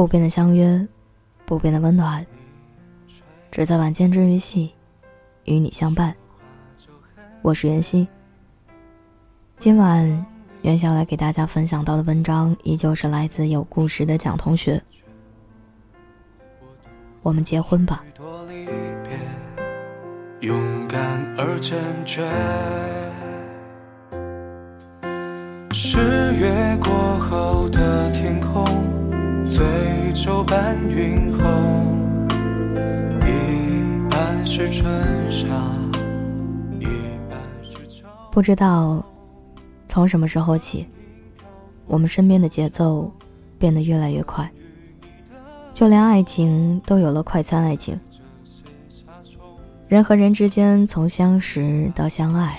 不变的相约，不变的温暖，只在晚间治愈系与你相伴。我是袁熙。今晚袁晓来给大家分享到的文章，依旧是来自有故事的蒋同学。我们结婚吧。勇敢而坚决。十月过后的天空，醉酒伴云红，一半是春夏，一半是秋。不知道从什么时候起，我们身边的节奏变得越来越快，就连爱情都有了快餐爱情。人和人之间，从相识到相爱，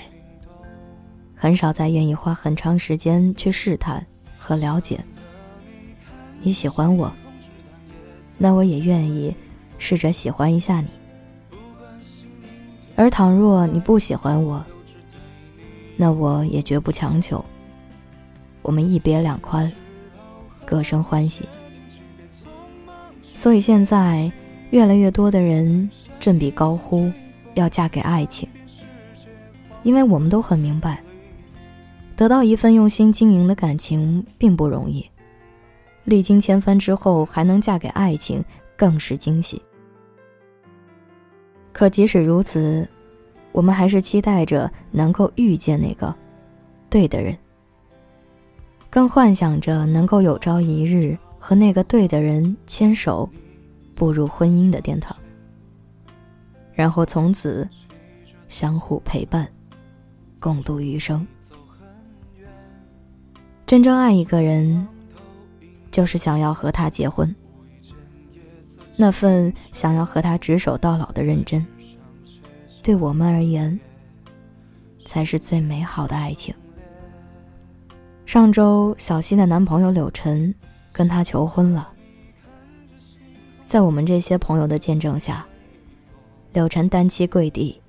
很少再愿意花很长时间去试探和了解。你喜欢我，那我也愿意试着喜欢一下你。而倘若你不喜欢我，那我也绝不强求。我们一别两宽，各生欢喜。所以现在，越来越多的人振臂高呼。要嫁给爱情，因为我们都很明白，得到一份用心经营的感情并不容易，历经千帆之后还能嫁给爱情，更是惊喜。可即使如此，我们还是期待着能够遇见那个对的人，更幻想着能够有朝一日和那个对的人牵手，步入婚姻的殿堂。然后从此相互陪伴，共度余生。真正爱一个人，就是想要和他结婚。那份想要和他执手到老的认真，对我们而言，才是最美好的爱情。上周，小溪的男朋友柳晨跟她求婚了，在我们这些朋友的见证下。柳晨单膝跪地，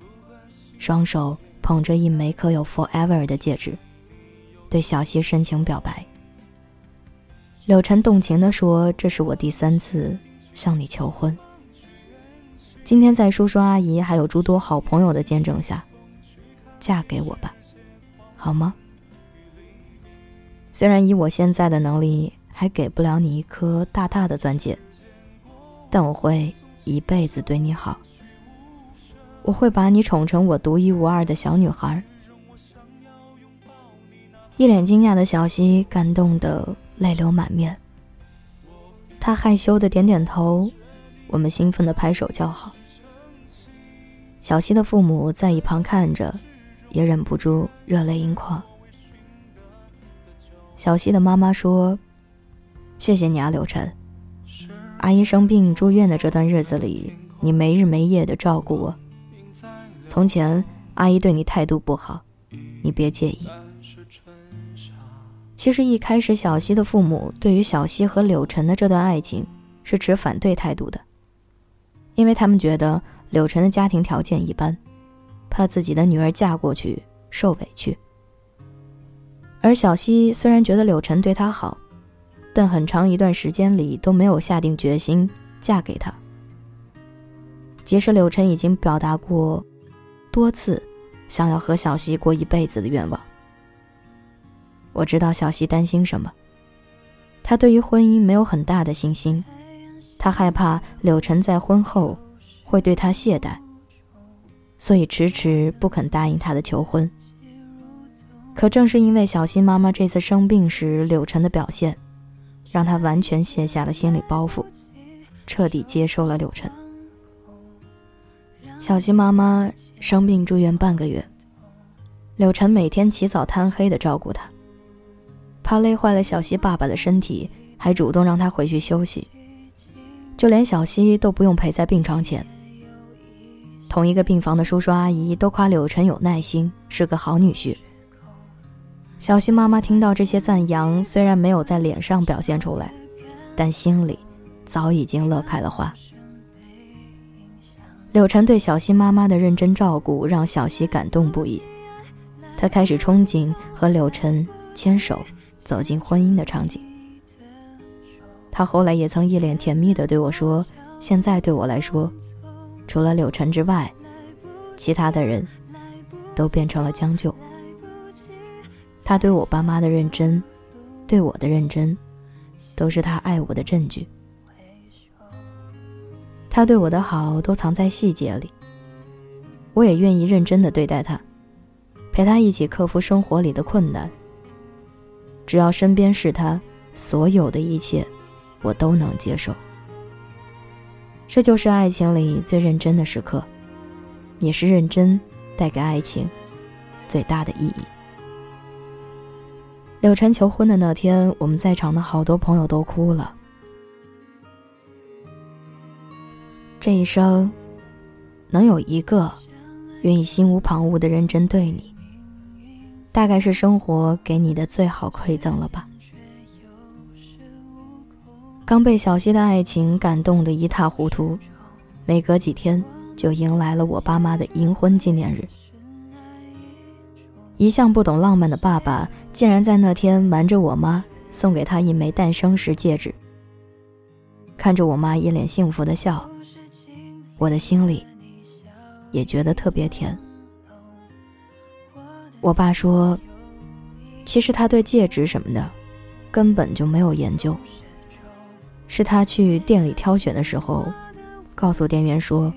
双手捧着一枚刻有 “forever” 的戒指，对小溪深情表白。柳晨动情地说：“这是我第三次向你求婚。今天在叔叔阿姨还有诸多好朋友的见证下，嫁给我吧，好吗？虽然以我现在的能力还给不了你一颗大大的钻戒，但我会一辈子对你好。”我会把你宠成我独一无二的小女孩。一脸惊讶的小溪感动的泪流满面。他害羞的点点头，我们兴奋的拍手叫好。小溪的父母在一旁看着，也忍不住热泪盈眶。小溪的妈妈说：“谢谢你啊，刘晨。阿姨生病住院的这段日子里，你没日没夜的照顾我。”从前阿姨对你态度不好，你别介意。其实一开始小溪的父母对于小溪和柳晨的这段爱情是持反对态度的，因为他们觉得柳晨的家庭条件一般，怕自己的女儿嫁过去受委屈。而小溪虽然觉得柳晨对她好，但很长一段时间里都没有下定决心嫁给他。即使柳晨已经表达过。多次想要和小溪过一辈子的愿望。我知道小溪担心什么，他对于婚姻没有很大的信心，他害怕柳晨在婚后会对他懈怠，所以迟迟不肯答应他的求婚。可正是因为小溪妈妈这次生病时柳晨的表现，让他完全卸下了心理包袱，彻底接受了柳晨。小溪妈妈生病住院半个月，柳晨每天起早贪黑的照顾她，怕累坏了小溪爸爸的身体，还主动让他回去休息。就连小溪都不用陪在病床前。同一个病房的叔叔阿姨都夸柳晨有耐心，是个好女婿。小溪妈妈听到这些赞扬，虽然没有在脸上表现出来，但心里早已经乐开了花。柳晨对小溪妈妈的认真照顾让小溪感动不已，她开始憧憬和柳晨牵手走进婚姻的场景。他后来也曾一脸甜蜜地对我说：“现在对我来说，除了柳晨之外，其他的人都变成了将就。”他对我爸妈的认真，对我的认真，都是他爱我的证据。他对我的好都藏在细节里，我也愿意认真的对待他，陪他一起克服生活里的困难。只要身边是他，所有的一切，我都能接受。这就是爱情里最认真的时刻，也是认真带给爱情最大的意义。柳晨求婚的那天，我们在场的好多朋友都哭了。这一生，能有一个愿意心无旁骛的认真对你，大概是生活给你的最好馈赠了吧。刚被小溪的爱情感动得一塌糊涂，没隔几天就迎来了我爸妈的银婚纪念日。一向不懂浪漫的爸爸，竟然在那天瞒着我妈送给他一枚诞生石戒指。看着我妈一脸幸福的笑。我的心里也觉得特别甜。我爸说，其实他对戒指什么的根本就没有研究，是他去店里挑选的时候，告诉店员说，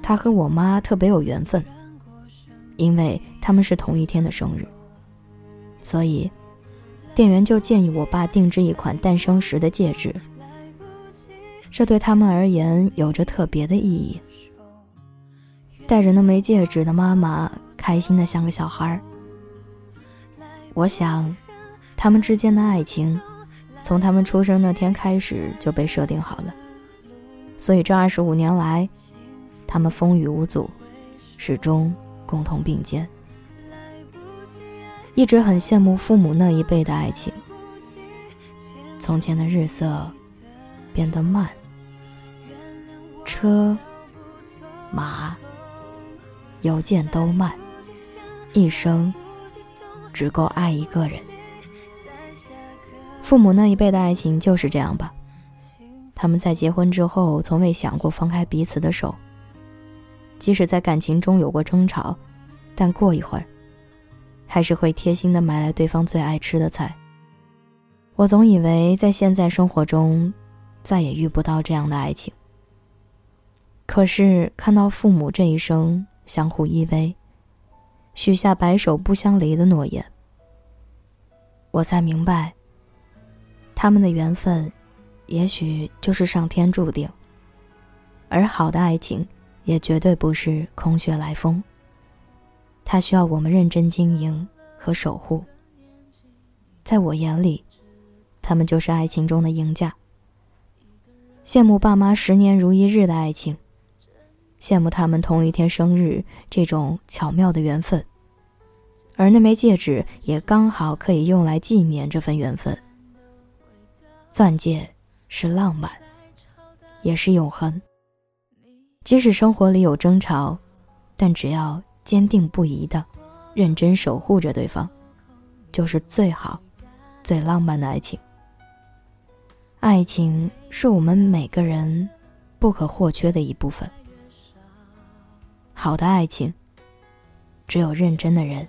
他和我妈特别有缘分，因为他们是同一天的生日，所以店员就建议我爸定制一款诞生石的戒指。这对他们而言有着特别的意义。戴着那枚戒指的妈妈开心的像个小孩儿。我想，他们之间的爱情，从他们出生那天开始就被设定好了。所以这二十五年来，他们风雨无阻，始终共同并肩。一直很羡慕父母那一辈的爱情。从前的日色变得慢。车马邮件都慢，一生只够爱一个人。父母那一辈的爱情就是这样吧？他们在结婚之后，从未想过放开彼此的手。即使在感情中有过争吵，但过一会儿，还是会贴心的买来对方最爱吃的菜。我总以为在现在生活中，再也遇不到这样的爱情。可是看到父母这一生相互依偎，许下白首不相离的诺言，我才明白，他们的缘分，也许就是上天注定。而好的爱情，也绝对不是空穴来风。它需要我们认真经营和守护。在我眼里，他们就是爱情中的赢家。羡慕爸妈十年如一日的爱情。羡慕他们同一天生日这种巧妙的缘分，而那枚戒指也刚好可以用来纪念这份缘分。钻戒是浪漫，也是永恒。即使生活里有争吵，但只要坚定不移的、认真守护着对方，就是最好、最浪漫的爱情。爱情是我们每个人不可或缺的一部分。好的爱情，只有认真的人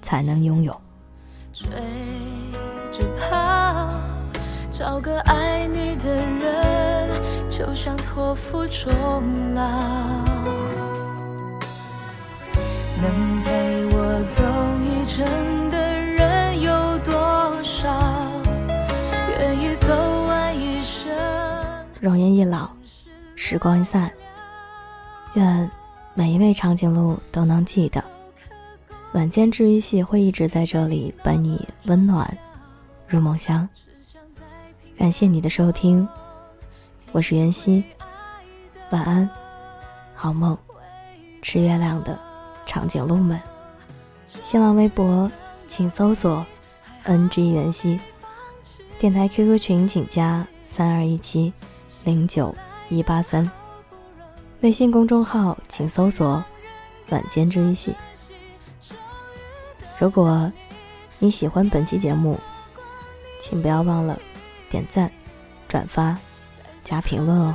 才能拥有。追着跑，找个爱你的人，就像托付终老。能陪我走一程的人有多少？愿意走完一生。容颜一老，时光一散，愿。每一位长颈鹿都能记得，晚间治愈系会一直在这里伴你温暖入梦乡。感谢你的收听，我是袁熙，晚安，好梦，吃月亮的长颈鹿们。新浪微博请搜索 “ng 袁熙”，电台 QQ 群请加三二一七零九一八三。微信公众号请搜索“晚间治愈系”。如果你喜欢本期节目，请不要忘了点赞、转发、加评论哦。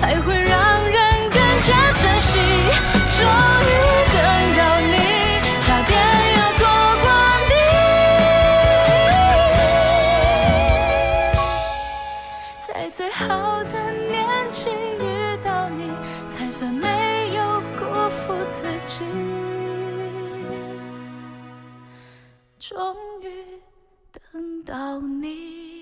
才会让人更加珍惜。终于等到你差点要错过你。在最好的年纪遇到你才算没有辜负自己。终于等到你。